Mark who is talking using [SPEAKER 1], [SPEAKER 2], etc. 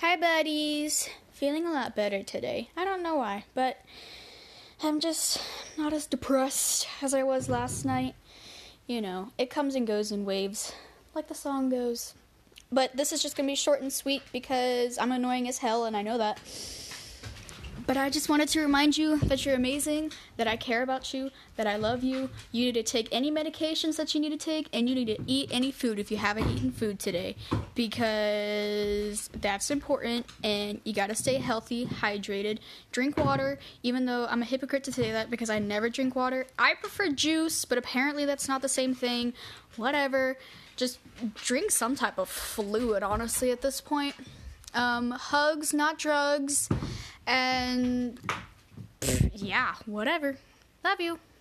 [SPEAKER 1] Hi, buddies. Feeling a lot better today. I don't know why, but I'm just not as depressed as I was last night. You know, it comes and goes in waves, like the song goes. But this is just gonna be short and sweet because I'm annoying as hell and I know that. But I just wanted to remind you that you're amazing, that I care about you, that I love you. You need to take any medications that you need to take, and you need to eat any food if you haven't eaten food today. Because that's important, and you gotta stay healthy, hydrated. Drink water, even though I'm a hypocrite to say that because I never drink water. I prefer juice, but apparently that's not the same thing. Whatever. Just drink some type of fluid, honestly, at this point. Um, hugs, not drugs. And yeah, whatever. Love you.